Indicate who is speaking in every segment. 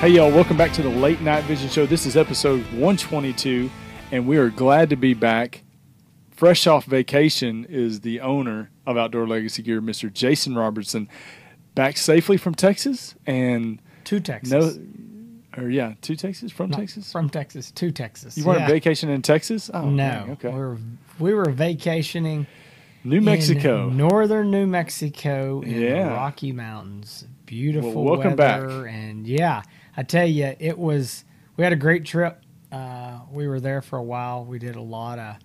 Speaker 1: Hey, y'all, welcome back to the Late Night Vision Show. This is episode 122, and we are glad to be back. Fresh off vacation is the owner of Outdoor Legacy Gear, Mr. Jason Robertson, back safely from Texas. And
Speaker 2: to Texas.
Speaker 1: No, or yeah, to Texas? From Texas?
Speaker 2: From Texas to Texas.
Speaker 1: You weren't
Speaker 2: yeah.
Speaker 1: vacationing in Texas?
Speaker 2: Oh, no. Dang, okay. We were, we were vacationing
Speaker 1: New Mexico.
Speaker 2: northern New Mexico in yeah. the Rocky Mountains. Beautiful well, welcome weather. Back. And yeah, I tell you, it was. We had a great trip. Uh, we were there for a while. We did a lot of, a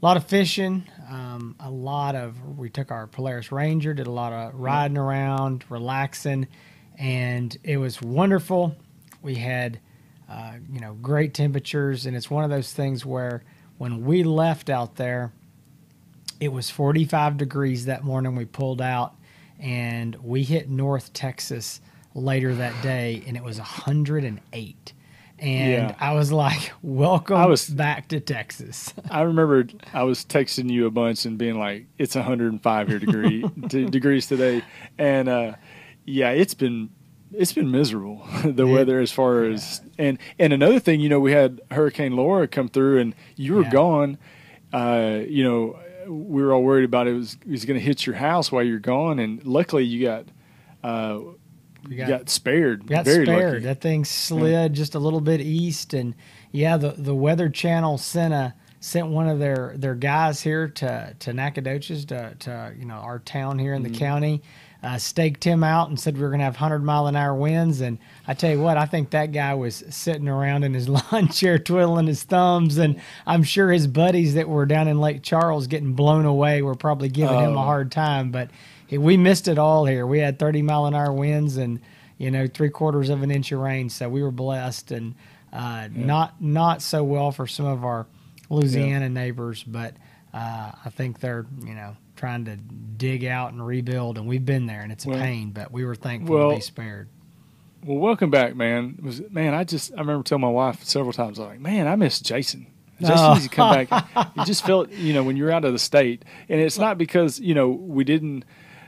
Speaker 2: lot of fishing. Um, a lot of. We took our Polaris Ranger. Did a lot of riding around, relaxing, and it was wonderful. We had, uh, you know, great temperatures, and it's one of those things where when we left out there, it was 45 degrees that morning. We pulled out, and we hit North Texas later that day, and it was 108. And yeah. I was like, "Welcome I was, back to Texas."
Speaker 1: I remember I was texting you a bunch and being like, "It's 105 here degree t- degrees today," and uh, yeah, it's been it's been miserable the weather as far yeah. as and and another thing, you know, we had Hurricane Laura come through, and you were yeah. gone. Uh, you know, we were all worried about it was it was going to hit your house while you're gone, and luckily you got. Uh, we got, got spared.
Speaker 2: Got
Speaker 1: Very
Speaker 2: spared.
Speaker 1: Lucky.
Speaker 2: That thing slid yeah. just a little bit east, and yeah, the the Weather Channel sent a sent one of their their guys here to to Nacogdoches to to you know our town here in the mm-hmm. county. Uh, staked him out and said we were going to have 100 mile an hour winds. And I tell you what, I think that guy was sitting around in his lawn chair twiddling his thumbs. And I'm sure his buddies that were down in Lake Charles getting blown away were probably giving him a oh. hard time. But we missed it all here. We had 30 mile an hour winds and you know three quarters of an inch of rain, so we were blessed and uh, yeah. not not so well for some of our Louisiana yeah. neighbors, but uh, I think they're you know trying to dig out and rebuild, and we've been there, and it's a well, pain, but we were thankful well, to be spared.
Speaker 1: Well, welcome back, man. It was man, I just I remember telling my wife several times, I was like, man, I miss Jason. Jason oh. needs to come back. you just felt, you know, when you're out of the state, and it's not because you know we didn't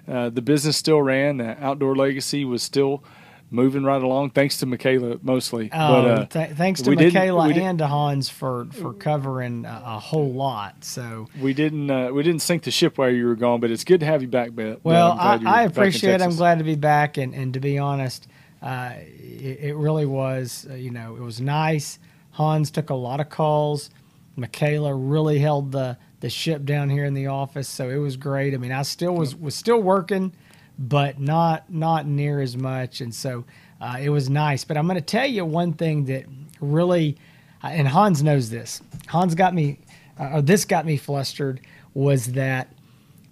Speaker 1: uh, the business still ran. The outdoor legacy was still moving right along, thanks to Michaela mostly.
Speaker 2: Oh, but, uh, th- thanks to Michaela and to Hans for, for covering a, a, whole lot. So
Speaker 1: we didn't uh, we didn't sink the ship while you were gone, but it's good to have you back, Bill.
Speaker 2: Well, I, I appreciate. it. I'm glad to be back, and and to be honest, uh, it, it, really was. Uh, you know, it was nice. Hans took a lot of calls. Michaela really held the the ship down here in the office, so it was great. I mean, I still was was still working, but not not near as much, and so uh, it was nice. But I'm going to tell you one thing that really, uh, and Hans knows this. Hans got me, uh, or this got me flustered. Was that,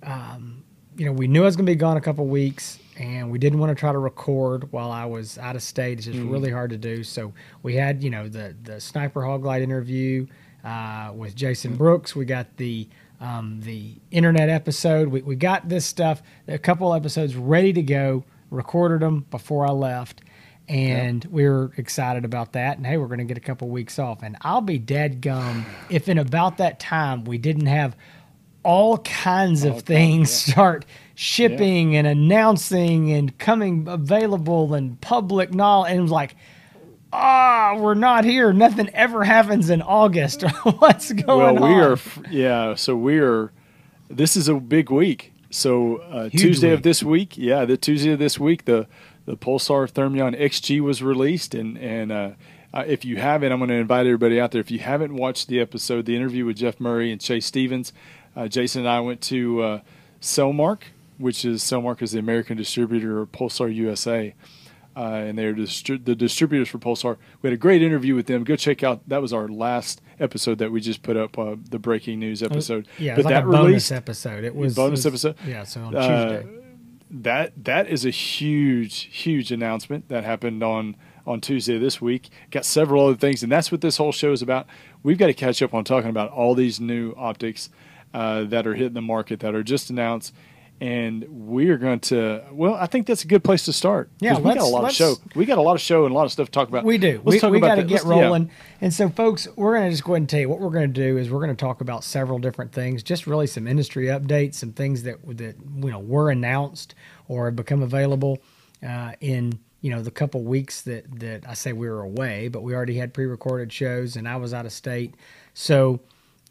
Speaker 2: um, you know, we knew I was going to be gone a couple weeks, and we didn't want to try to record while I was out of state. It's just mm. really hard to do. So we had, you know, the the sniper hog light interview uh, with Jason Brooks. We got the um, the internet episode. We, we got this stuff, a couple episodes ready to go. Recorded them before I left, and we were excited about that. And hey, we're going to get a couple weeks off. And I'll be dead gum if in about that time we didn't have all kinds of things yeah. start shipping yeah. and announcing and coming available and public knowledge. And it was like, ah, oh, we're not here. Nothing ever happens in August. What's going
Speaker 1: on? Well, we are, yeah. So we are. This is a big week. So uh, Tuesday week. of this week, yeah, the Tuesday of this week, the the Pulsar Thermion XG was released, and and uh, uh, if you haven't, I'm going to invite everybody out there. If you haven't watched the episode, the interview with Jeff Murray and Chase Stevens, uh, Jason and I went to uh, Sellmark, which is Sellmark is the American distributor of Pulsar USA uh, and they're distri- the distributors for Pulsar. We had a great interview with them. Go check out. That was our last episode that we just put up, uh, the breaking news episode.
Speaker 2: Uh, yeah, but like that released, bonus episode. It was
Speaker 1: bonus
Speaker 2: it was,
Speaker 1: episode.
Speaker 2: Yeah, so on Tuesday.
Speaker 1: Uh, that that is a huge huge announcement that happened on on Tuesday this week. Got several other things, and that's what this whole show is about. We've got to catch up on talking about all these new optics uh, that are hitting the market that are just announced and we are going to. Well, I think that's a good place to start.
Speaker 2: Yeah,
Speaker 1: we got a lot of show. We got a lot of show and a lot of stuff to talk about.
Speaker 2: We do. Let's we, we got to get rolling. Yeah. And so, folks, we're going to just go ahead and tell you what we're going to do is we're going to talk about several different things, just really some industry updates, some things that that you know were announced or have become available uh, in you know, the couple weeks that that I say we were away, but we already had pre-recorded shows, and I was out of state. So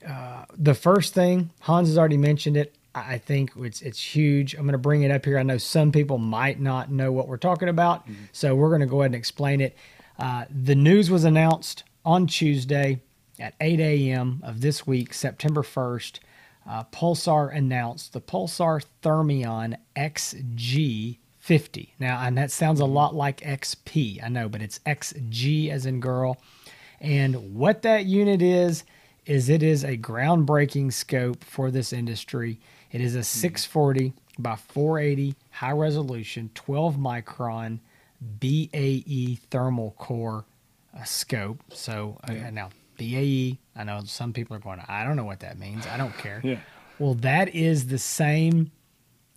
Speaker 2: uh, the first thing Hans has already mentioned it. I think it's it's huge. I'm going to bring it up here. I know some people might not know what we're talking about, mm-hmm. so we're going to go ahead and explain it. Uh, the news was announced on Tuesday at 8 a.m. of this week, September 1st. Uh, Pulsar announced the Pulsar Thermion XG50. Now, and that sounds a lot like XP, I know, but it's XG as in girl. And what that unit is, is it is a groundbreaking scope for this industry. It is a hmm. 640 by 480 high resolution, 12 micron BAE thermal core uh, scope. So uh, now BAE, I know some people are going, I don't know what that means. I don't care.
Speaker 1: yeah.
Speaker 2: Well, that is the same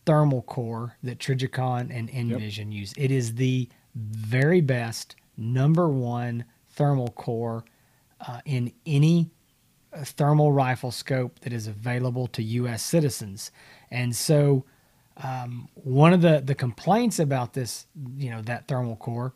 Speaker 2: thermal core that Trijicon and N-Vision yep. use. It is the very best number one thermal core uh, in any thermal rifle scope that is available to U.S. citizens. And so, um, one of the the complaints about this, you know, that thermal core,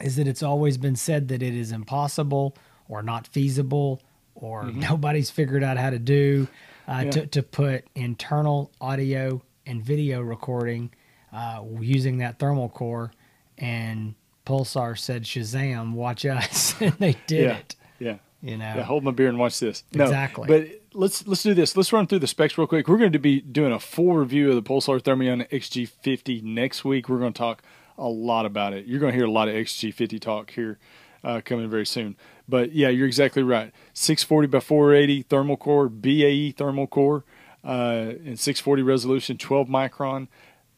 Speaker 2: is that it's always been said that it is impossible or not feasible or mm-hmm. nobody's figured out how to do uh, yeah. to to put internal audio and video recording uh, using that thermal core. And Pulsar said, "Shazam! Watch us!" and they did
Speaker 1: yeah.
Speaker 2: it.
Speaker 1: Yeah.
Speaker 2: You know,
Speaker 1: yeah, hold my beer and watch this. No,
Speaker 2: exactly.
Speaker 1: But let's let's do this. Let's run through the specs real quick. We're going to be doing a full review of the Pulsar Thermion XG50 next week. We're going to talk a lot about it. You're going to hear a lot of XG50 talk here uh, coming very soon. But yeah, you're exactly right. 640 by 480 thermal core, BAE thermal core, uh, and 640 resolution, 12 micron.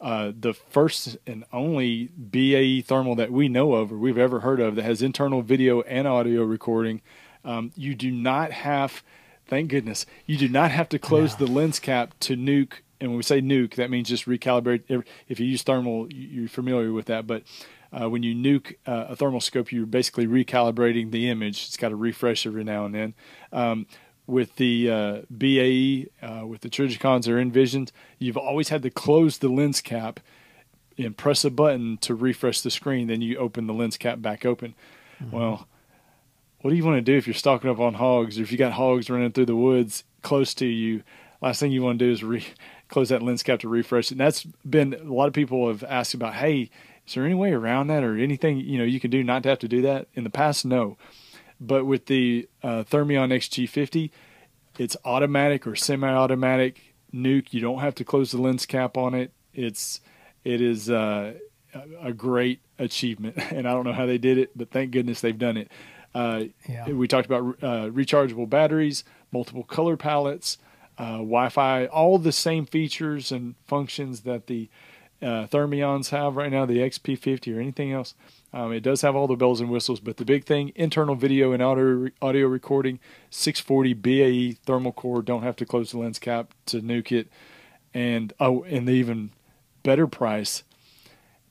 Speaker 1: Uh, the first and only BAE thermal that we know of or we've ever heard of that has internal video and audio recording um, you do not have, thank goodness, you do not have to close the lens cap to nuke. And when we say nuke, that means just recalibrate. If you use thermal, you're familiar with that. But uh, when you nuke uh, a thermal scope, you're basically recalibrating the image. It's got to refresh every now and then. Um, with the uh, BAE, uh, with the Trijicons or N-Visions, you've always had to close the lens cap and press a button to refresh the screen. Then you open the lens cap back open. Mm-hmm. Well, what do you want to do if you're stalking up on hogs or if you got hogs running through the woods close to you? Last thing you want to do is re- close that lens cap to refresh it. And that's been a lot of people have asked about, hey, is there any way around that or anything you know you can do not to have to do that? In the past, no. But with the uh, Thermion XG50, it's automatic or semi-automatic nuke. You don't have to close the lens cap on it. It's it is uh, a great achievement, and I don't know how they did it, but thank goodness they've done it. Uh, yeah. We talked about uh, rechargeable batteries, multiple color palettes, uh, Wi-Fi, all the same features and functions that the uh, Thermions have right now, the XP50 or anything else. Um, it does have all the bells and whistles, but the big thing: internal video and audio audio recording, 640 BAE thermal core. Don't have to close the lens cap to nuke it, and oh, and the even better price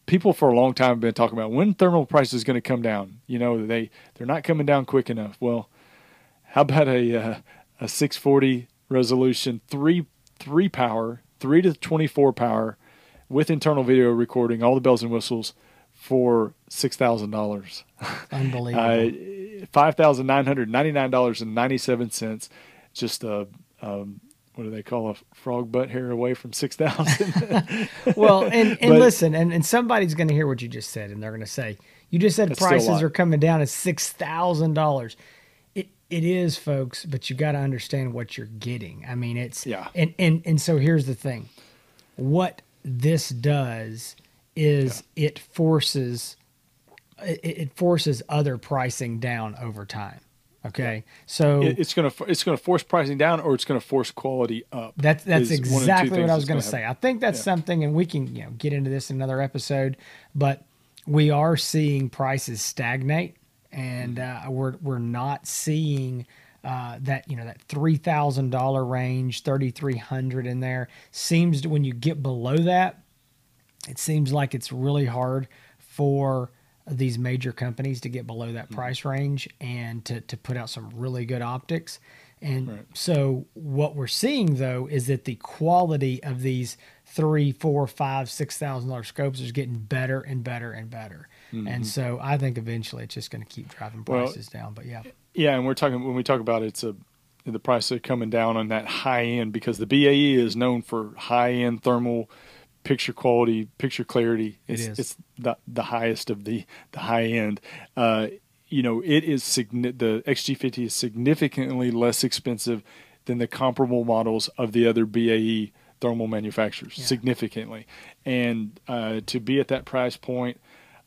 Speaker 1: people for a long time have been talking about when thermal price is going to come down. You know, they they're not coming down quick enough. Well, how about a uh, a 640 resolution, three three power, three to 24 power, with internal video recording, all the bells and whistles, for six thousand dollars.
Speaker 2: Unbelievable.
Speaker 1: uh, Five thousand nine hundred ninety nine dollars and ninety seven cents. Just a um, what do they call a frog butt hair away from 6000
Speaker 2: well and, and but, listen and, and somebody's going to hear what you just said and they're going to say you just said prices are coming down at $6000 it, it is folks but you got to understand what you're getting. I mean it's
Speaker 1: yeah.
Speaker 2: and and, and so here's the thing. What this does is yeah. it forces it, it forces other pricing down over time Okay, so
Speaker 1: it's gonna it's gonna force pricing down, or it's gonna force quality up.
Speaker 2: That's that's exactly what I was gonna, say. I think that's yeah. something, and we can you know get into this in another episode, but we are seeing prices stagnate, and mm-hmm. uh, we're we're not seeing. Uh, that you know that three thousand dollar range, thirty three hundred in there seems to, when you get below that, it seems like it's really hard for these major companies to get below that mm-hmm. price range and to, to put out some really good optics. And right. so what we're seeing though is that the quality of these three, four, five, six thousand dollar scopes is getting better and better and better. Mm-hmm. And so I think eventually it's just going to keep driving prices well, down. But yeah,
Speaker 1: yeah, and we're talking when we talk about it, it's a the price of coming down on that high end because the BAE is known for high end thermal picture quality, picture clarity. It's, it is. It's the the highest of the the high end. Uh, you know, it is signi- the XG50 is significantly less expensive than the comparable models of the other BAE thermal manufacturers, yeah. significantly. And uh, to be at that price point,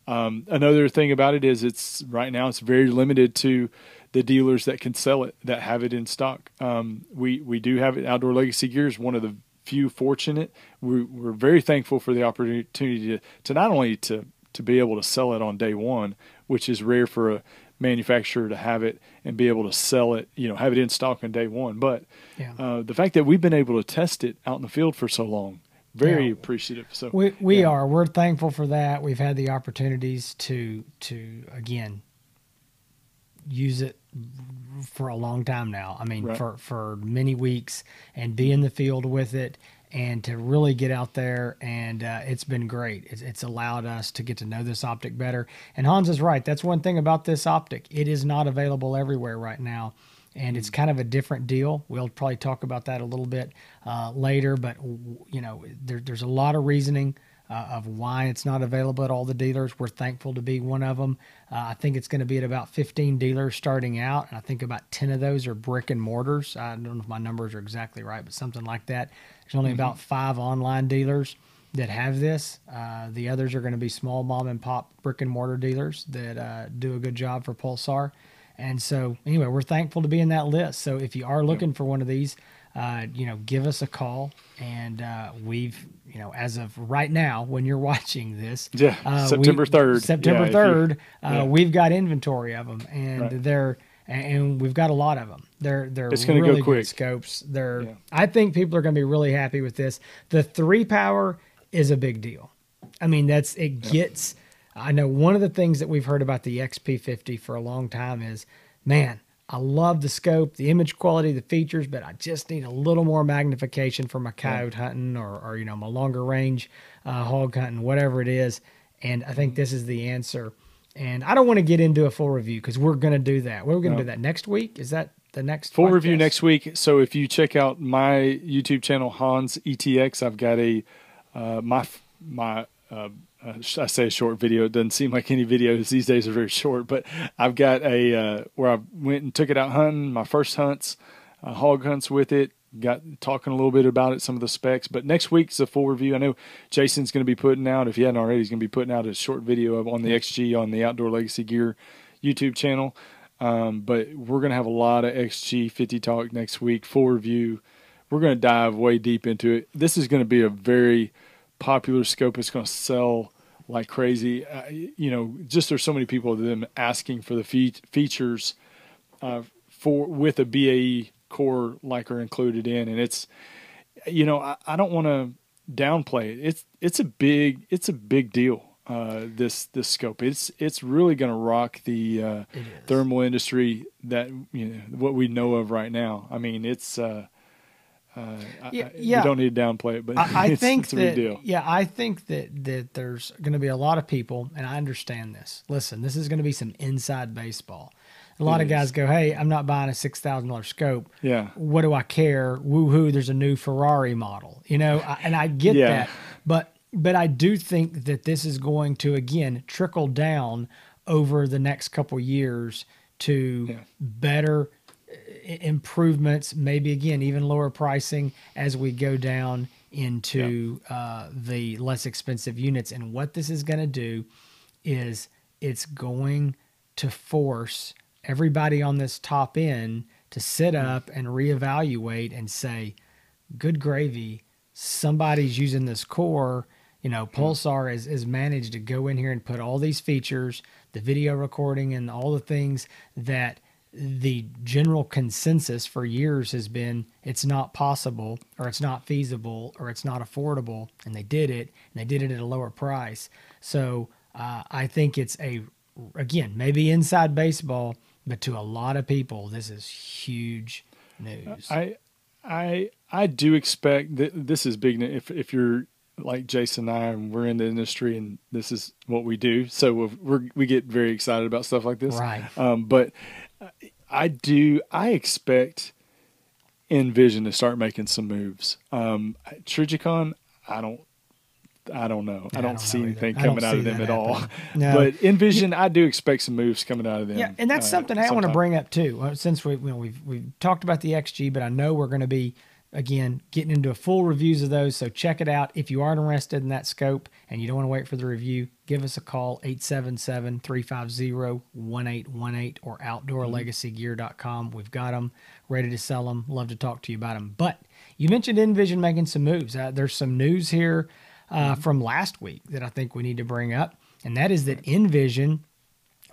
Speaker 1: um, another thing about it is it's right now it's very limited to the dealers that can sell it that have it in stock. Um, we we do have it. Outdoor Legacy Gear is one of the few fortunate. We, we're very thankful for the opportunity to, to not only to to be able to sell it on day one, which is rare for a manufacturer to have it and be able to sell it, you know, have it in stock on day one. But yeah. uh, the fact that we've been able to test it out in the field for so long, very yeah. appreciative. So
Speaker 2: we we yeah. are. We're thankful for that. We've had the opportunities to to again use it for a long time now. I mean, right. for for many weeks, and be in the field with it, and to really get out there, and uh, it's been great. It's, it's allowed us to get to know this optic better. And Hans is right. That's one thing about this optic. It is not available everywhere right now. And it's mm. kind of a different deal. We'll probably talk about that a little bit uh, later, but you know, there, there's a lot of reasoning uh, of why it's not available at all the dealers. We're thankful to be one of them. Uh, I think it's going to be at about 15 dealers starting out, and I think about 10 of those are brick and mortars. I don't know if my numbers are exactly right, but something like that. There's only mm-hmm. about five online dealers that have this. Uh, the others are going to be small mom and pop brick and mortar dealers that uh, do a good job for Pulsar. And so, anyway, we're thankful to be in that list. So, if you are looking for one of these, uh, you know, give us a call. And uh, we've, you know, as of right now, when you're watching this,
Speaker 1: yeah, uh, September third,
Speaker 2: September third, yeah, uh, yeah. we've got inventory of them, and right. they're and we've got a lot of them. They're they're it's really go quick. scopes. They're yeah. I think people are going to be really happy with this. The three power is a big deal. I mean, that's it gets. I know one of the things that we've heard about the XP50 for a long time is, man, I love the scope, the image quality, the features, but I just need a little more magnification for my coyote yeah. hunting or, or, you know, my longer range uh, hog hunting, whatever it is. And I think mm-hmm. this is the answer. And I don't want to get into a full review because we're going to do that. We're going to no. do that next week. Is that the next
Speaker 1: full podcast? review next week? So if you check out my YouTube channel, Hans ETX, I've got a uh, my my uh, uh, I say a short video. It doesn't seem like any videos these days are very short, but I've got a uh, where I went and took it out hunting, my first hunts, uh, hog hunts with it. Got talking a little bit about it, some of the specs. But next week's a full review. I know Jason's going to be putting out, if he hadn't already, he's going to be putting out a short video on the XG on the Outdoor Legacy Gear YouTube channel. Um, but we're going to have a lot of XG 50 talk next week, full review. We're going to dive way deep into it. This is going to be a very popular scope. It's going to sell like crazy. Uh, you know, just there's so many people them asking for the fe- features uh, for with a BAE core Leica included in, and it's you know I, I don't want to downplay it. It's it's a big it's a big deal. Uh, this this scope it's it's really going to rock the uh, thermal industry that you know what we know of right now. I mean it's uh, yeah, I, yeah. don't need to downplay it, but I, I think
Speaker 2: that, Yeah, I think that that there's going to be a lot of people, and I understand this. Listen, this is going to be some inside baseball. A lot it of guys is. go, "Hey, I'm not buying a six thousand dollars scope.
Speaker 1: Yeah,
Speaker 2: what do I care? Woohoo! There's a new Ferrari model, you know." and I get yeah. that, but but I do think that this is going to again trickle down over the next couple years to yeah. better improvements, maybe again even lower pricing as we go down into uh, the less expensive units. And what this is going to do is it's going to force everybody on this top end to sit mm. up and reevaluate and say, "Good gravy, somebody's using this core." You know, Pulsar has, has managed to go in here and put all these features, the video recording, and all the things that the general consensus for years has been it's not possible or it's not feasible or it's not affordable and they did it and they did it at a lower price so uh, i think it's a again maybe inside baseball but to a lot of people this is huge news
Speaker 1: i i i do expect that this is big if, if you're like Jason and I, and we're in the industry, and this is what we do. So we we get very excited about stuff like this.
Speaker 2: Right.
Speaker 1: Um, but I do. I expect N-Vision to start making some moves. Um, Trijicon, I don't. I don't know. Yeah, I, don't I don't see anything coming out of them at all. No. But N-Vision, I do expect some moves coming out of them.
Speaker 2: Yeah, and that's uh, something I want to bring up too. Since we, you know, we've we've talked about the XG, but I know we're going to be again getting into full reviews of those so check it out. If you aren't interested in that scope and you don't want to wait for the review give us a call 877-350-1818 or outdoorlegacygear.com we've got them ready to sell them love to talk to you about them but you mentioned N-Vision making some moves. Uh, there's some news here uh, mm-hmm. from last week that i think we need to bring up and that is that N-Vision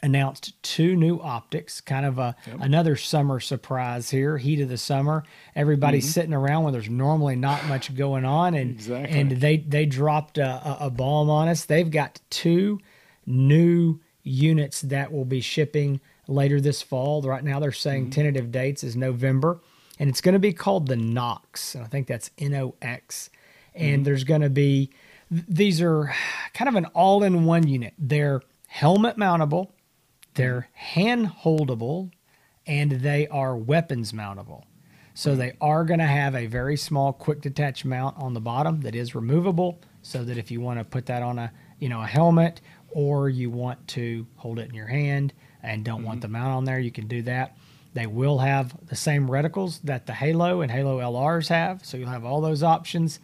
Speaker 2: announced two new optics, kind of a yep. another summer surprise here, heat of the summer. Everybody's mm-hmm. sitting around when there's normally not much going on, and exactly. and they they dropped a, a bomb on us. They've got two new units that will be shipping later this fall. Right now, they're saying mm-hmm. tentative dates is November, and it's going to be called the Nox, and I think that's N O X. And mm-hmm. there's going to be these are kind of an all-in-one unit. They're helmet mountable they're hand holdable and they are weapons mountable. So they are going to have a very small quick detach mount on the bottom that is removable so that if you want to put that on a, you know, a helmet or you want to hold it in your hand and don't mm-hmm. want the mount on there, you can do that. They will have the same reticles that the Halo and Halo LRs have, so you'll have all those options.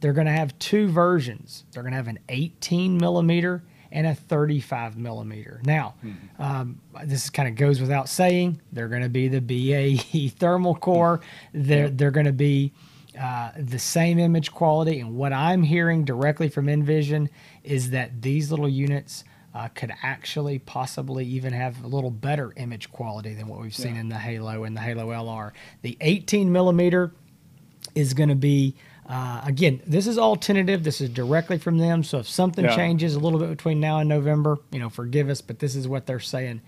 Speaker 2: They're going to have two versions. They're going to have an 18 millimeter and a 35 millimeter. Now, mm-hmm. um, this kind of goes without saying. They're going to be the BAE thermal core. They're they're going to be uh, the same image quality. And what I'm hearing directly from N-Vision is that these little units. Uh, could actually possibly even have a little better image quality than what we've seen yeah. in the Halo and the Halo LR. The 18 millimeter is going to be uh, again, this is all tentative. This is directly from them. So if something yeah. changes a little bit between now and November, you know, forgive us, but this is what they're saying.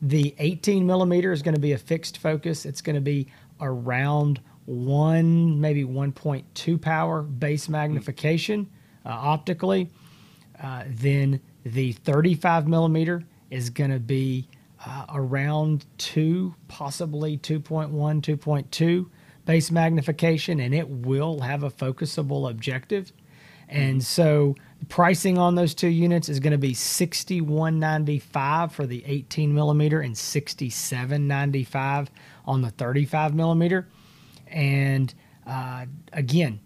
Speaker 2: The 18 millimeter is going to be a fixed focus. It's going to be around one, maybe 1.2 power base magnification uh, optically. Uh, then the 35 millimeter is going to be uh, around two, possibly 2.1, 2.2 base magnification and it will have a focusable objective. And so pricing on those two units is going to be 61.95 for the 18 millimeter and 67.95 on the 35 millimeter. And uh, again,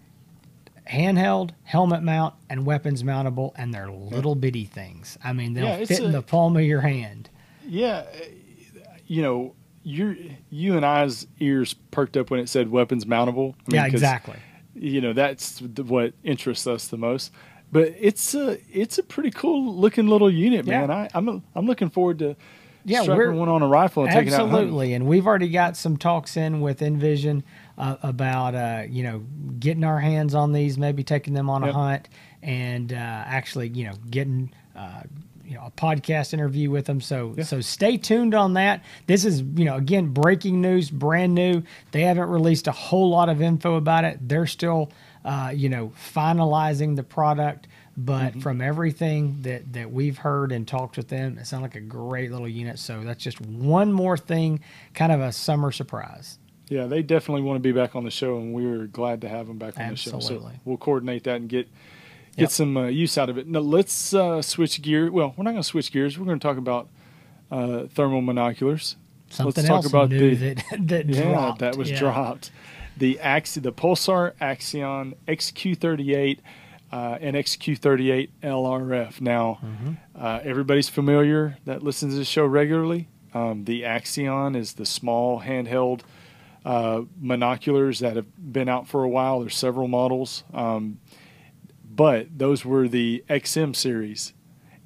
Speaker 2: handheld, helmet mount, and weapons mountable, and they're little bitty things. I mean, they'll yeah, fit a, in the palm of your hand.
Speaker 1: Yeah, you know, your you and I's ears perked up when it said weapons mountable.
Speaker 2: I mean, yeah, exactly.
Speaker 1: You know that's what interests us the most. But it's a it's a pretty cool looking little unit, man. Yeah. I, I'm a, I'm looking forward to yeah, strapping one on a rifle and taking
Speaker 2: it out. Absolutely, and we've already got some talks in with N-Vision uh, about uh, you know getting our hands on these, maybe taking them on yep. a hunt, and uh, actually you know getting uh, you know a podcast interview with them. So yeah. so stay tuned on that. This is you know again breaking news, brand new. They haven't released a whole lot of info about it. They're still uh, you know finalizing the product. But mm-hmm. from everything that, that we've heard and talked with them, it sounds like a great little unit. So that's just one more thing, kind of a summer surprise.
Speaker 1: Yeah, they definitely want to be back on the show, and we are glad to have them back on Absolutely. the show. So we'll coordinate that and get get yep. some uh, use out of it. Now let's uh, switch gear. Well, we're not going to switch gears. We're going to talk about uh, thermal monoculars.
Speaker 2: Something let's talk about the, that that
Speaker 1: yeah,
Speaker 2: dropped.
Speaker 1: that was yeah. dropped. The Axi, the Pulsar Axion XQ38 uh, and XQ38 LRF. Now, mm-hmm. Uh, everybody's familiar that listens to the show regularly. Um, the Axion is the small handheld uh, monoculars that have been out for a while. There's several models. Um, but those were the XM series.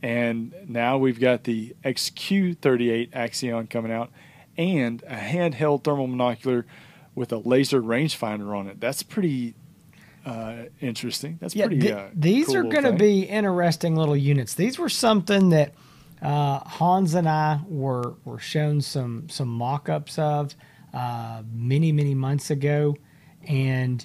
Speaker 1: And now we've got the XQ38 Axion coming out and a handheld thermal monocular with a laser rangefinder on it. That's pretty uh, interesting. That's yeah, pretty. Th- uh,
Speaker 2: these
Speaker 1: cool
Speaker 2: are going to be interesting little units. These were something that uh, Hans and I were were shown some some mock-ups of uh, many many months ago, and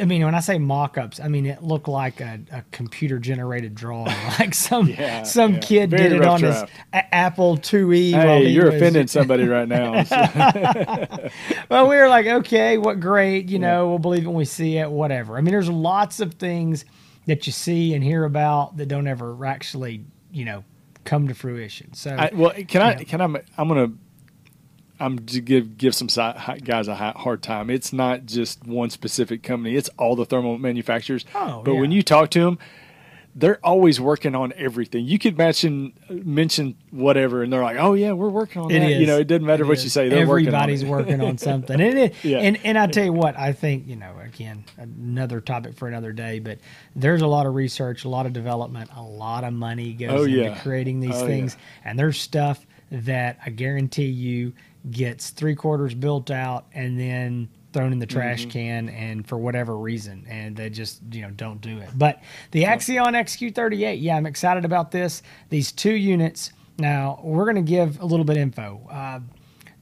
Speaker 2: I mean, when I say mock-ups, I mean it looked like a, a computer-generated drawing, like some yeah, some yeah. kid Very did it on draft. his a- Apple IIe.
Speaker 1: Hey, you're was... offending somebody right now.
Speaker 2: well, we were like, okay, what great, you know, we'll believe it when we see it, whatever. I mean, there's lots of things that you see and hear about that don't ever actually, you know, come to fruition. So,
Speaker 1: I, well, can I? Know. Can I? I'm gonna. I'm to give give some guys a hard time. It's not just one specific company; it's all the thermal manufacturers.
Speaker 2: Oh,
Speaker 1: but
Speaker 2: yeah.
Speaker 1: when you talk to them, they're always working on everything. You could mention mention whatever, and they're like, "Oh yeah, we're working on it that." Is. You know, it doesn't matter it what is. you say. They're
Speaker 2: Everybody's
Speaker 1: working
Speaker 2: on, working on something, and it, yeah. and and I tell you what, I think you know, again, another topic for another day, but there's a lot of research, a lot of development, a lot of money goes oh, into yeah. creating these oh, things, yeah. and there's stuff that I guarantee you gets three quarters built out, and then thrown in the trash mm-hmm. can and for whatever reason and they just you know don't do it. But the axion xq38 yeah i'm excited about this. These two units now we're going to give a little bit info. Uh,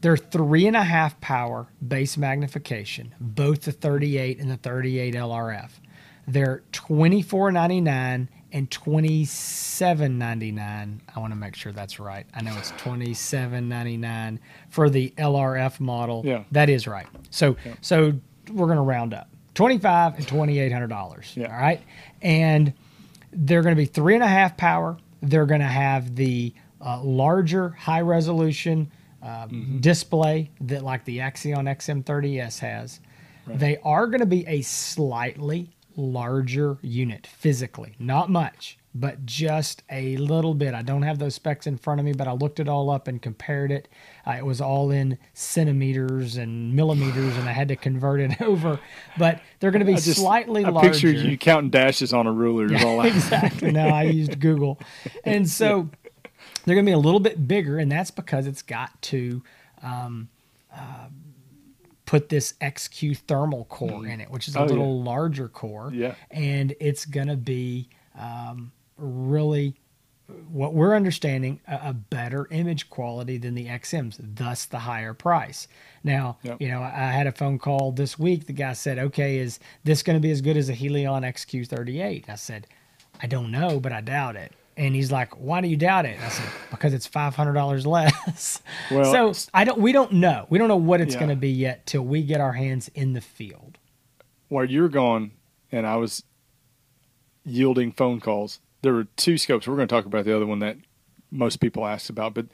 Speaker 2: they're three and a half power base magnification both the 38 and the 38 lrf they're 24.99 and 27.99 i want to make sure that's right. I know it's 27.99 for the lrf model.
Speaker 1: Yeah.
Speaker 2: That is right. So yeah. so we're going to round up. 25 and 2800 dollars
Speaker 1: yeah.
Speaker 2: all right? And they're going to be three and a half power. They're going to have the uh, larger high resolution uh, mm-hmm. display that like the axion xm30s has. Right. they are going to be a slightly larger unit physically. Not much, but just a little bit. I don't have those specs in front of me, but I looked it all up and compared it. Uh, it was all in centimeters and millimeters, and I had to convert it over. But they're going to be just, slightly
Speaker 1: I
Speaker 2: larger.
Speaker 1: picture you counting dashes on a ruler.
Speaker 2: Yeah, all exactly. no, I used Google, and so they're going to be a little bit bigger, and that's because it's got to. Um, uh, put this XQ thermal core mm. in it, which is a oh, little yeah. larger core.
Speaker 1: Yeah.
Speaker 2: And it's going to be um, really what we're understanding a, a, better image quality than the XMs, thus the higher price. Now, yep. you know, I had a phone call this week. The guy said, "Okay, is this going to be as good as a Helion XQ38?" I said, "I don't know, but I doubt it." And he's like, "Why do you doubt it?" I said, "Because it's five hundred dollars less." Well, so I don't. We don't know. We don't know what it's yeah. going to be yet till we get our hands in the field.
Speaker 1: Where you're going, and I was yielding phone calls. There were two scopes. We're going to talk about the other one that most people asked about, but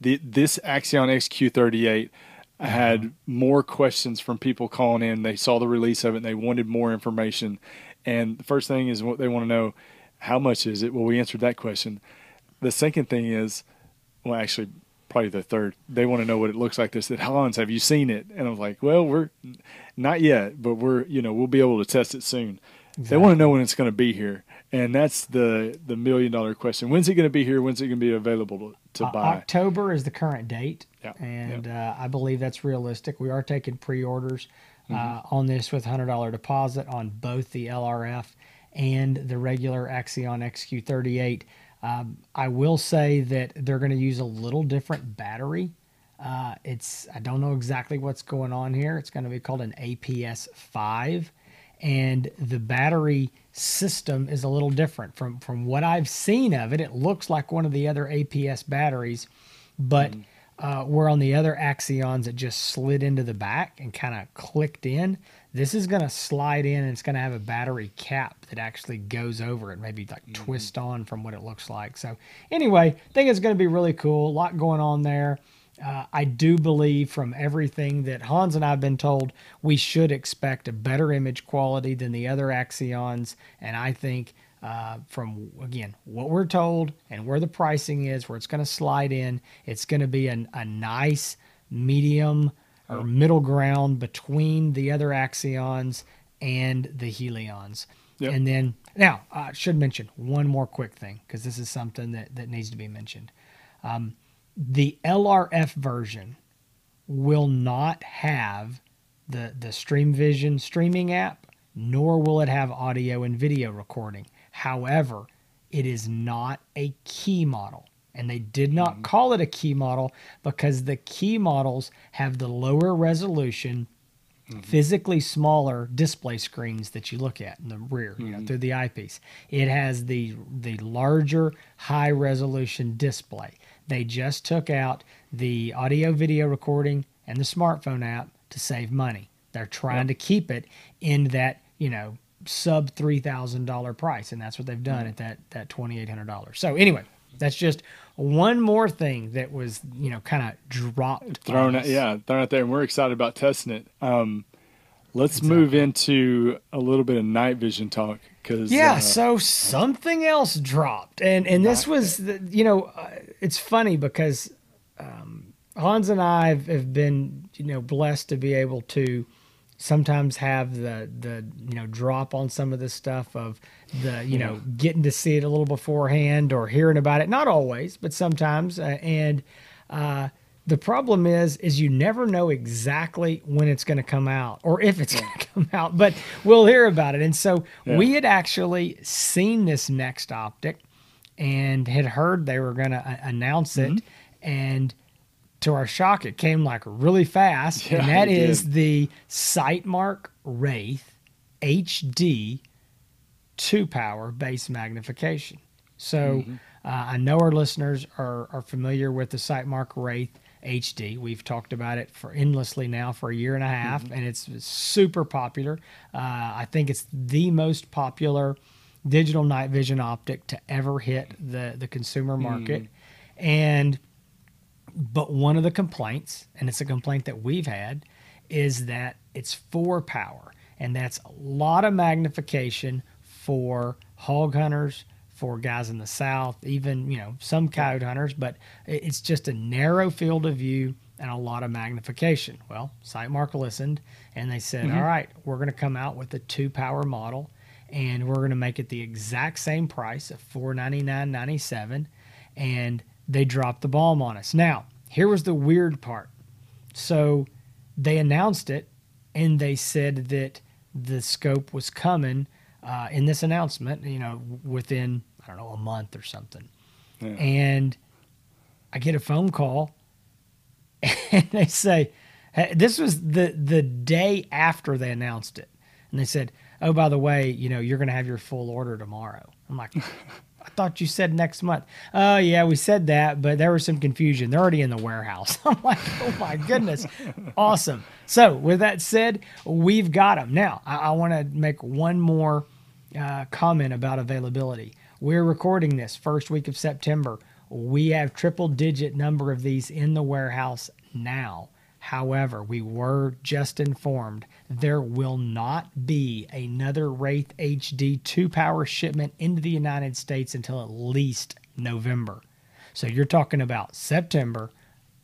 Speaker 1: the this Axion XQ38 had uh-huh. more questions from people calling in. They saw the release of it. and They wanted more information, and the first thing is what they want to know how much is it? Well, we answered that question. The second thing is, well, actually, probably the third. They want to know what it looks like. This said, Hans, have you seen it? And I was like, well, we're not yet, but we're you know we'll be able to test it soon. Exactly. They want to know when it's going to be here, and that's the the million dollar question. When's it going to be here? When's it going to be available to, to uh, buy?
Speaker 2: October is the current date,
Speaker 1: yeah.
Speaker 2: and Uh, I believe that's realistic. We are taking pre-orders uh, mm-hmm. on this with hundred dollar deposit on both the LRF and the regular Axion XQ38. Um, I will say that they're going to use a little different battery. Uh, it's I don't know exactly what's going on here. It's going to be called an APS five, and the battery system is a little different from from what I've seen of it. It looks like one of the other APS batteries, but mm. uh, where on the other Axions it just slid into the back and kind of clicked in. This is going to slide in and it's going to have a battery cap that actually goes over it, maybe like mm-hmm. twist on from what it looks like. So, anyway, I think it's going to be really cool. A lot going on there. Uh, I do believe from everything that Hans and I have been told, we should expect a better image quality than the other Axions. And I think uh, from, again, what we're told and where the pricing is, where it's going to slide in, it's going to be an, a nice medium or middle ground between the other axions and the helions. Yep. And then now I should mention one more quick thing because this is something that, that needs to be mentioned. Um, the LRF version will not have the the StreamVision streaming app, nor will it have audio and video recording. However, it is not a key model. And they did not mm-hmm. call it a key model because the key models have the lower resolution mm-hmm. physically smaller display screens that you look at in the rear, mm-hmm. you know, mm-hmm. through the eyepiece. It has the the larger high resolution display. They just took out the audio video recording and the smartphone app to save money. They're trying yep. to keep it in that, you know, sub three thousand dollar price, and that's what they've done mm-hmm. at that that twenty eight hundred dollars. So anyway, that's just one more thing that was you know kind of dropped
Speaker 1: thrown out, yeah thrown out there, and we're excited about testing it. Um, let's exactly. move into a little bit of night vision talk because
Speaker 2: yeah, uh, so something else dropped, and and this was the, you know uh, it's funny because um, Hans and I have, have been you know blessed to be able to sometimes have the the you know drop on some of the stuff of the you know getting to see it a little beforehand or hearing about it. Not always but sometimes. Uh, and uh, the problem is is you never know exactly when it's going to come out or if it's going to come out but we'll hear about it. And so yeah. we had actually seen this next optic and had heard they were going to uh, announce it mm-hmm. and to our shock, it came like really fast, yeah, and that is did. the Sightmark Wraith HD two power base magnification. So mm-hmm. uh, I know our listeners are, are familiar with the Sightmark Wraith HD. We've talked about it for endlessly now for a year and a half, mm-hmm. and it's super popular. Uh, I think it's the most popular digital night vision optic to ever hit the the consumer market, mm. and but one of the complaints, and it's a complaint that we've had, is that it's four power. And that's a lot of magnification for hog hunters, for guys in the south, even, you know, some coyote hunters, but it's just a narrow field of view and a lot of magnification. Well, Sightmark listened and they said, mm-hmm. All right, we're going to come out with a two power model and we're going to make it the exact same price of $499.97. And they dropped the bomb on us. Now, here was the weird part. So they announced it and they said that the scope was coming uh, in this announcement, you know, within, I don't know, a month or something. Yeah. And I get a phone call and they say, this was the, the day after they announced it. And they said, oh, by the way, you know, you're going to have your full order tomorrow. I'm like, thought you said next month. Oh, yeah, we said that, but there was some confusion. They're already in the warehouse. I'm like, oh my goodness. awesome. So, with that said, we've got them. Now, I, I want to make one more uh, comment about availability. We're recording this first week of September. We have triple digit number of these in the warehouse now. However, we were just informed there will not be another Wraith HD 2 power shipment into the United States until at least November. So you're talking about September,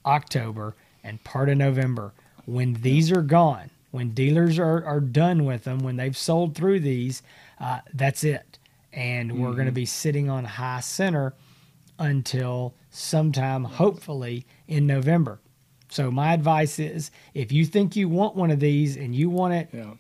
Speaker 2: October, and part of November. When these are gone, when dealers are, are done with them, when they've sold through these, uh, that's it. And we're mm-hmm. going to be sitting on high center until sometime, hopefully, in November. So my advice is if you think you want one of these and you want it yeah.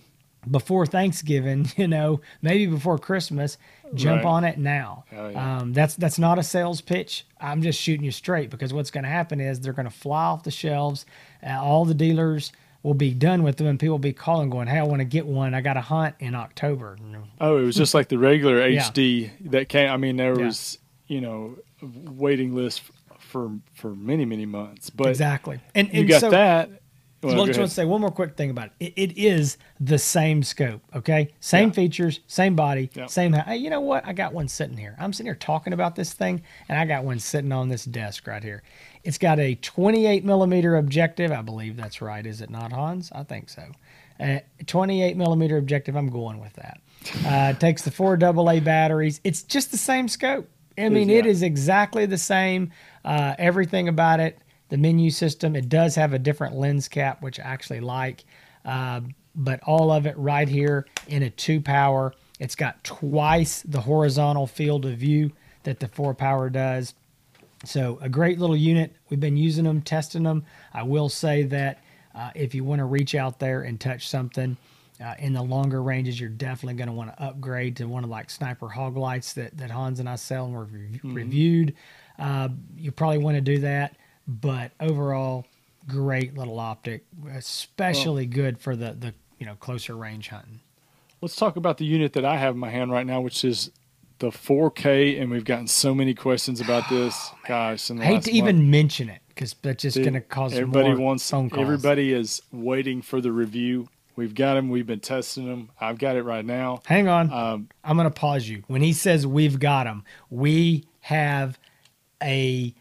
Speaker 2: before Thanksgiving, you know, maybe before Christmas, jump right. on it now. Yeah. Um, that's that's not a sales pitch. I'm just shooting you straight because what's going to happen is they're going to fly off the shelves. Uh, all the dealers will be done with them, and people will be calling, going, "Hey, I want to get one. I got a hunt in October."
Speaker 1: Oh, it was just like the regular HD yeah. that came. I mean, there was you know waiting list for for many many months. But
Speaker 2: exactly, and, and
Speaker 1: you got so, that.
Speaker 2: Well, well just want to say one more quick thing about it. It, it is the same scope, okay? Same yeah. features, same body, yep. same. Hey, you know what? I got one sitting here. I'm sitting here talking about this thing, and I got one sitting on this desk right here. It's got a 28 millimeter objective. I believe that's right. Is it not, Hans? I think so. Uh, 28 millimeter objective. I'm going with that. Uh, takes the four AA batteries. It's just the same scope. I mean, it is exactly the same. Uh, everything about it, the menu system, it does have a different lens cap, which I actually like. Uh, but all of it right here in a two power. It's got twice the horizontal field of view that the four power does. So a great little unit. We've been using them, testing them. I will say that uh, if you want to reach out there and touch something, uh, in the longer ranges, you're definitely going to want to upgrade to one of like sniper hog lights that, that Hans and I sell and we've mm-hmm. reviewed. Uh, you probably want to do that, but overall, great little optic, especially well, good for the the you know closer range hunting.
Speaker 1: Let's talk about the unit that I have in my hand right now, which is the 4K, and we've gotten so many questions about this. Oh, Gosh,
Speaker 2: I hate to month. even mention it because that's just going to cause everybody wants phone calls.
Speaker 1: Everybody is waiting for the review. We've got them. We've been testing them. I've got it right now.
Speaker 2: Hang on. Um, I'm going to pause you. When he says we've got them, we have a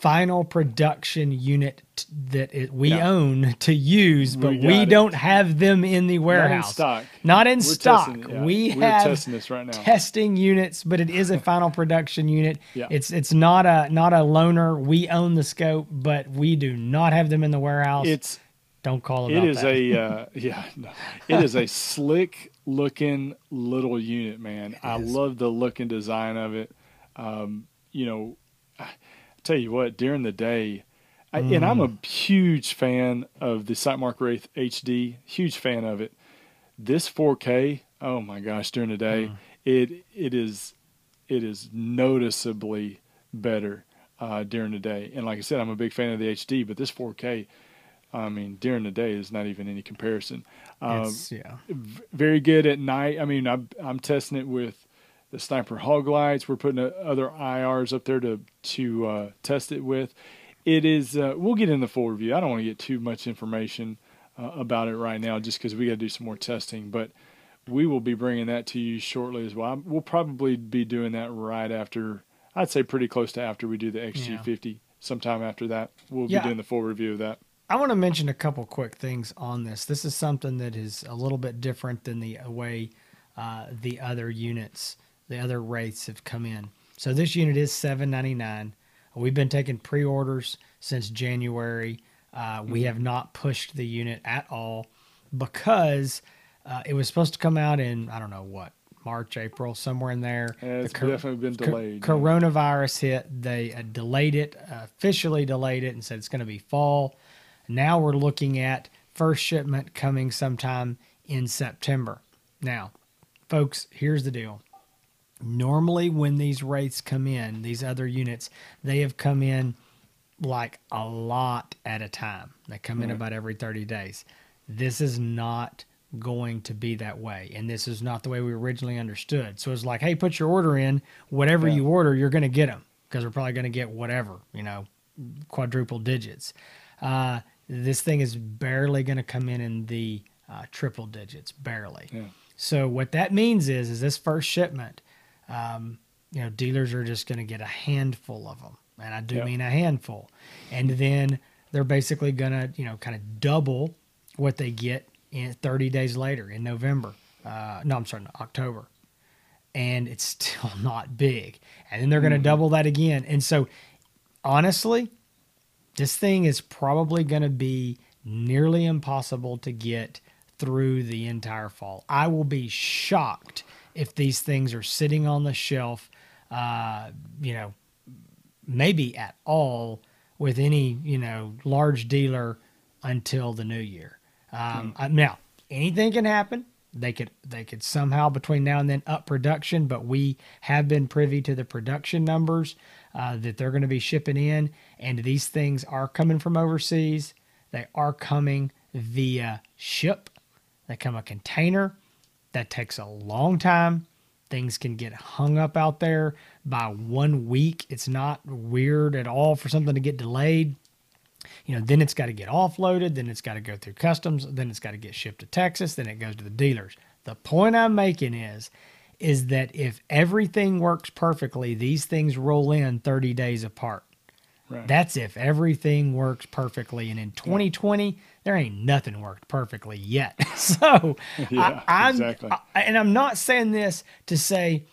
Speaker 2: final production unit t- that it, we yeah. own to use, but we, we don't have them in the warehouse.
Speaker 1: Not in stock.
Speaker 2: Not in We're stock. Testing, yeah. We
Speaker 1: We're
Speaker 2: have
Speaker 1: testing this right now.
Speaker 2: testing units, but it is a final production unit.
Speaker 1: Yeah.
Speaker 2: It's it's not a not a loaner. We own the scope, but we do not have them in the warehouse.
Speaker 1: It's
Speaker 2: don't call
Speaker 1: it. It is that. a uh, yeah. No, it is a slick looking little unit, man. It I is. love the look and design of it. Um, you know, tell you what, during the day, I, mm. and I'm a mm. huge fan of the Sightmark Wraith HD, huge fan of it. This 4K, oh my gosh, during the day, mm. it it is it is noticeably better uh, during the day. And like I said, I'm a big fan of the HD, but this 4K, I mean, during the day is not even any comparison.
Speaker 2: Um, yeah.
Speaker 1: V- very good at night. I mean, I'm, I'm testing it with the sniper hog lights. We're putting other IRs up there to to uh, test it with. It is. Uh, we'll get in the full review. I don't want to get too much information uh, about it right now, just because we got to do some more testing. But we will be bringing that to you shortly as well. We'll probably be doing that right after. I'd say pretty close to after we do the XG50. Yeah. Sometime after that, we'll yeah. be doing the full review of that.
Speaker 2: I want to mention a couple quick things on this. This is something that is a little bit different than the way uh, the other units the other Wraiths have come in. So this unit is seven ninety nine. We've been taking pre orders since January. Uh, we have not pushed the unit at all because uh, it was supposed to come out in I don't know what March, April, somewhere in there.
Speaker 1: Yeah, it's the definitely been delayed.
Speaker 2: Co- coronavirus hit. They uh, delayed it, officially delayed it, and said it's going to be fall. Now we're looking at first shipment coming sometime in September. Now, folks, here's the deal normally when these Wraiths come in, these other units, they have come in like a lot at a time. They come in about every 30 days. This is not going to be that way. And this is not the way we originally understood. So it's like, hey, put your order in. Whatever yeah. you order, you're going to get them because we're probably going to get whatever, you know, quadruple digits. Uh, this thing is barely going to come in in the uh, triple digits, barely.
Speaker 1: Yeah.
Speaker 2: So what that means is, is this first shipment um, you know, dealers are just going to get a handful of them, and I do yep. mean a handful, and then they're basically going to, you know, kind of double what they get in 30 days later in November. Uh, no, I'm sorry, October, and it's still not big, and then they're going to mm-hmm. double that again, and so honestly, this thing is probably going to be nearly impossible to get through the entire fall. I will be shocked if these things are sitting on the shelf, uh, you know, maybe at all with any, you know, large dealer until the new year. Um, mm. now, anything can happen. They could they could somehow between now and then up production, but we have been privy to the production numbers uh, that they're going to be shipping in, and these things are coming from overseas. They are coming via ship. They come a container. That takes a long time. Things can get hung up out there by one week. It's not weird at all for something to get delayed. You know, then it's got to get offloaded, then it's got to go through customs, then it's got to get shipped to Texas, then it goes to the dealers. The point I'm making is is that if everything works perfectly, these things roll in 30 days apart. Right. That's if everything works perfectly. And in 2020, there ain't nothing worked perfectly yet. so
Speaker 1: yeah, I, am exactly.
Speaker 2: And I'm not saying this to say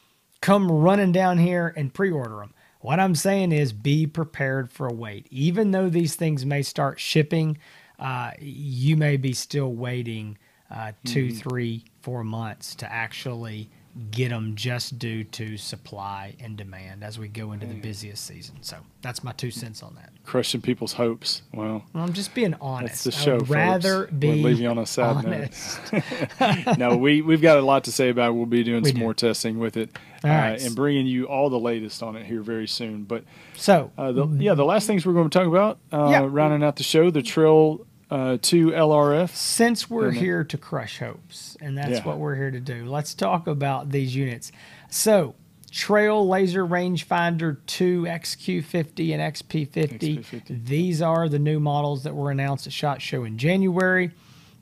Speaker 2: come running down here and pre-order them. What I'm saying is be prepared for a wait. Even though these things may start shipping, uh, you may be still waiting uh, 2 mm-hmm. three, four months to actually get them just due to supply and demand as we go into the busiest season. So that's my two cents on that.
Speaker 1: Crushing people's hopes. Well,
Speaker 2: I'm just being honest.
Speaker 1: That's the show. I would
Speaker 2: rather
Speaker 1: folks.
Speaker 2: be
Speaker 1: we'll leave you on a sad honest. note. no, we we've got a lot to say about it. We'll be doing we some do. more testing with it uh, right. and bringing you all the latest on it here very soon. But
Speaker 2: so
Speaker 1: uh, the, yeah, the last things we're going to talk about, uh, yeah. rounding out the show, the Trail uh, 2 LRF.
Speaker 2: Since we're here to crush hopes, and that's yeah. what we're here to do, let's talk about these units. So, Trail Laser Rangefinder 2 XQ50 and XP50. XP50. These are the new models that were announced at SHOT Show in January.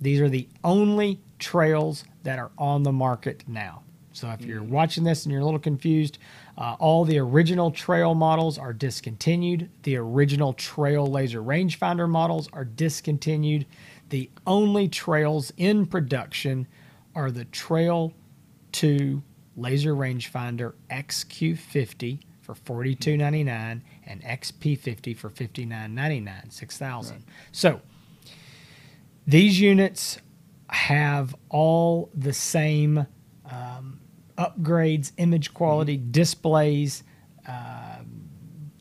Speaker 2: These are the only trails that are on the market now. So if you're mm. watching this and you're a little confused, uh, all the original trail models are discontinued. The original trail laser rangefinder models are discontinued. The only trails in production are the Trail 2 laser rangefinder XQ50 for $42.99 and XP50 for $59.99, 6000 right. So these units have all the same um, upgrades, image quality, mm-hmm. displays, uh,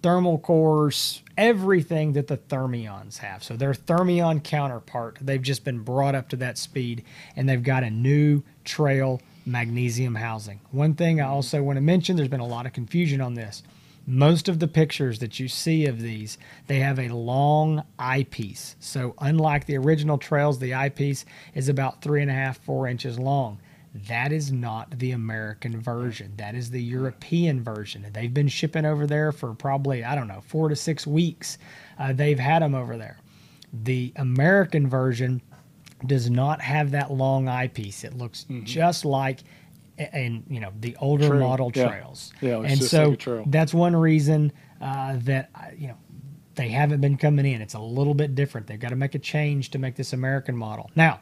Speaker 2: thermal cores, everything that the Thermions have. So their Thermion counterpart, they've just been brought up to that speed and they've got a new trail magnesium housing. One thing I also want to mention, there's been a lot of confusion on this. Most of the pictures that you see of these, they have a long eyepiece. So unlike the original trails, the eyepiece is about three and a half, four inches long. That is not the American version. That is the European version. They've been shipping over there for probably, I don't know, four to six weeks. Uh, they've had them over there. The American version does not have that long eyepiece. It looks mm-hmm. just like and you know the older Trail. model trails.
Speaker 1: Yeah,
Speaker 2: and so like that's one reason uh, that you know they haven't been coming in. It's a little bit different. They've got to make a change to make this American model now.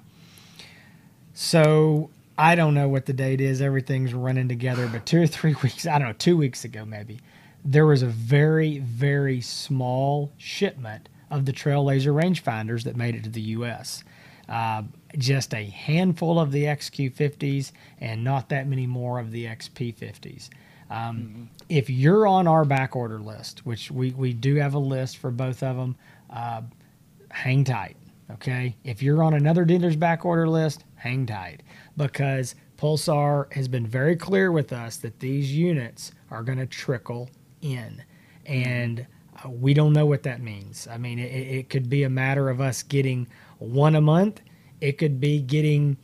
Speaker 2: So I don't know what the date is. Everything's running together, but two or three weeks, I don't know, two weeks ago maybe, there was a very, very small shipment of the Trail Laser rangefinders that made it to the U.S. Uh, just a handful of the XQ50s and not that many more of the XP50s. Um, mm-hmm. If you're on our back order list, which we, we do have a list for both of them, uh, hang tight. Okay. If you're on another dealer's back order list, hang tight because Pulsar has been very clear with us that these units are going to trickle in. And uh, we don't know what that means. I mean, it, it could be a matter of us getting one a month, it could be getting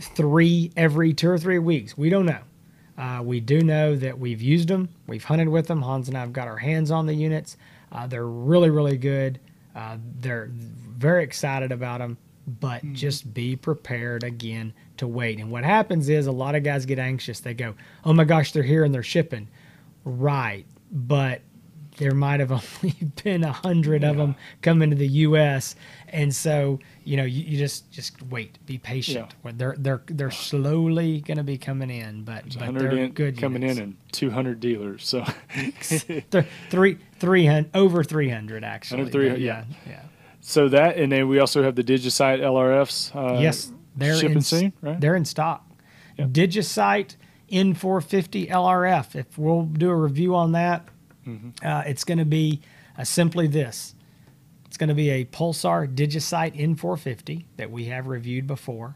Speaker 2: three every two or three weeks. We don't know. Uh, we do know that we've used them, we've hunted with them. Hans and I have got our hands on the units. Uh, they're really, really good. Uh, they're very excited about them, but mm-hmm. just be prepared again to wait. And what happens is a lot of guys get anxious. They go, "Oh my gosh, they're here and they're shipping." Right, but there might have only been a hundred yeah. of them coming to the U.S. And so you know, you, you just just wait, be patient. Yeah. They're they're they're slowly going to be coming in, but, but they're in, good
Speaker 1: coming
Speaker 2: units.
Speaker 1: in and 200 dealers. So
Speaker 2: three three hundred over 300 actually. yeah, yeah, yeah.
Speaker 1: So that and then we also have the DigiSight LRFs.
Speaker 2: Uh, yes, they're
Speaker 1: shipping
Speaker 2: in,
Speaker 1: soon, right?
Speaker 2: They're in stock. Yep. DigiSight N450 LRF. If we'll do a review on that, mm-hmm. uh, it's going to be uh, simply this. It's going to be a Pulsar DigiSight N450 that we have reviewed before.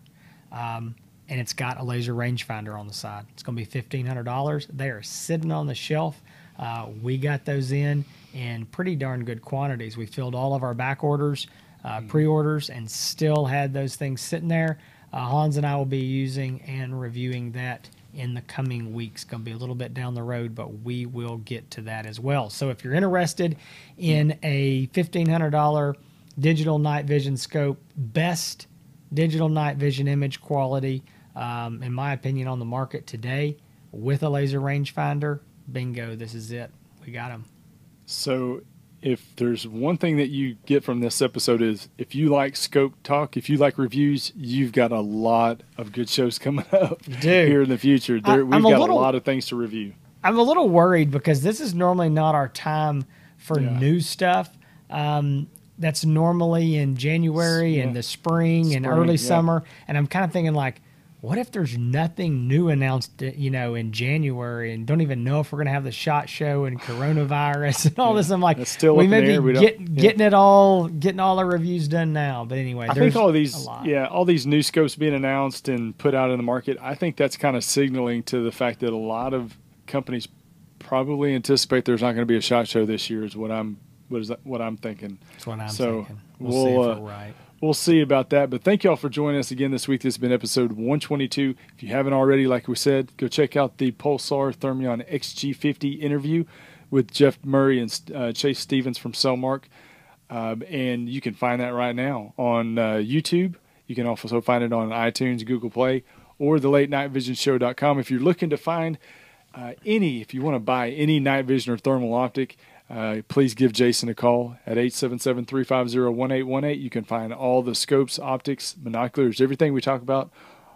Speaker 2: Um, and it's got a laser rangefinder on the side. It's going to be $1,500. They are sitting on the shelf. Uh, we got those in in pretty darn good quantities. We filled all of our back orders, uh, mm-hmm. pre orders, and still had those things sitting there. Uh, Hans and I will be using and reviewing that in the coming weeks. Going to be a little bit down the road, but we will get to that as well. So if you're interested in a $1,500 digital night vision scope, best digital night vision image quality, um, in my opinion, on the market today with a laser rangefinder, bingo, this is it. We got them.
Speaker 1: So if there's one thing that you get from this episode is if you like scope talk, if you like reviews, you've got a lot of good shows coming up here in the future. There, I, we've got a, little, a, lot of things to review.
Speaker 2: I'm a little worried because this is normally not our time for yeah. new stuff. Um, that's normally in January yeah. and the spring, spring and early yeah. summer, and I'm kind of thinking like, what if there's nothing new announced, uh, you know, in January and don't even know if we're going to have the shot show and coronavirus and all yeah, this? I'm like, still we may be we get, yeah. getting it all, getting all our reviews done now. But anyway,
Speaker 1: I think all these, yeah, all these new scopes being announced and put out in the market, I think that's kind of signaling to the fact that a lot of companies probably anticipate there's not going to be a shot show this year. Is what I'm, what is that, what I'm thinking.
Speaker 2: That's what I'm so thinking. We'll, we'll see if uh, right
Speaker 1: we'll see about that. But thank y'all for joining us again this week. This has been episode 122. If you haven't already, like we said, go check out the Pulsar Thermion XG50 interview with Jeff Murray and uh, Chase Stevens from Sellmark. Um, and you can find that right now on uh, YouTube. You can also find it on iTunes, Google Play, or the late night vision show.com. If you're looking to find uh, any, if you want to buy any night vision or thermal optic, uh, please give Jason a call at 877 350 1818. You can find all the scopes, optics, binoculars, everything we talk about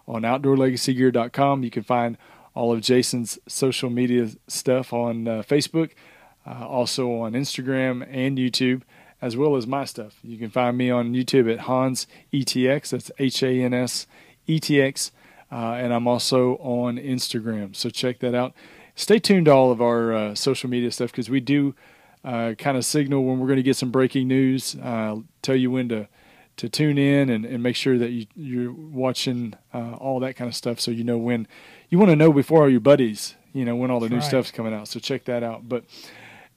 Speaker 1: on outdoorlegacygear.com. You can find all of Jason's social media stuff on uh, Facebook, uh, also on Instagram and YouTube, as well as my stuff. You can find me on YouTube at Hans ETX. That's H A N S E T X. Uh, and I'm also on Instagram. So check that out. Stay tuned to all of our uh, social media stuff because we do uh, kind of signal when we're going to get some breaking news, uh, tell you when to to tune in and, and make sure that you, you're watching uh, all that kind of stuff so you know when you want to know before all your buddies you know when all the That's new right. stuff's coming out. So check that out. But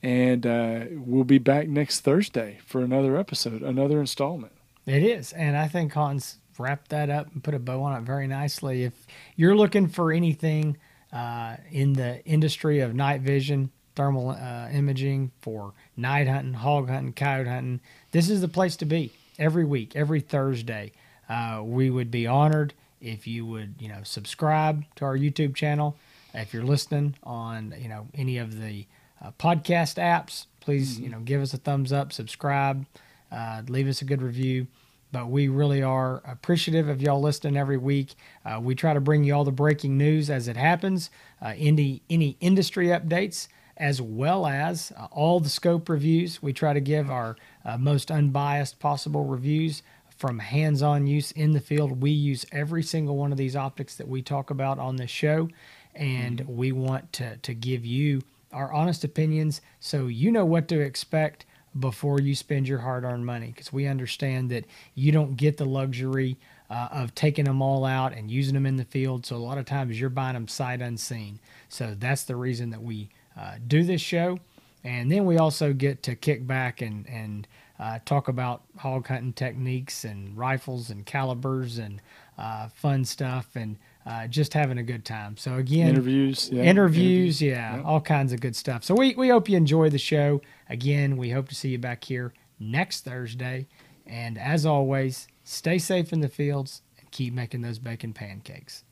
Speaker 1: and uh, we'll be back next thursday for another episode another installment.
Speaker 2: It is. And i think hans wrapped that up and put a bow on it very nicely. If you're looking for anything uh, in the industry of night vision thermal uh, imaging for night hunting, hog hunting, coyote hunting. This is the place to be every week, every Thursday. Uh, we would be honored if you would, you know, subscribe to our YouTube channel. If you're listening on, you know, any of the uh, podcast apps, please, mm-hmm. you know, give us a thumbs up, subscribe, uh, leave us a good review. But we really are appreciative of y'all listening every week. Uh, we try to bring you all the breaking news as it happens, uh, any any industry updates as well as uh, all the scope reviews. We try to give our uh, most unbiased possible reviews from hands on use in the field. We use every single one of these optics that we talk about on this show, and mm-hmm. we want to, to give you our honest opinions so you know what to expect before you spend your hard earned money because we understand that you don't get the luxury uh, of taking them all out and using them in the field. So a lot of times you're buying them sight unseen. So that's the reason that we uh, do this show. And then we also get to kick back and, and uh, talk about hog hunting techniques and rifles and calibers and uh, fun stuff and uh, just having a good time. So again,
Speaker 1: interviews,
Speaker 2: yeah. interviews, yeah, yeah, all kinds of good stuff. So we, we hope you enjoy the show. Again, we hope to see you back here next Thursday. And as always, stay safe in the fields and keep making those bacon pancakes.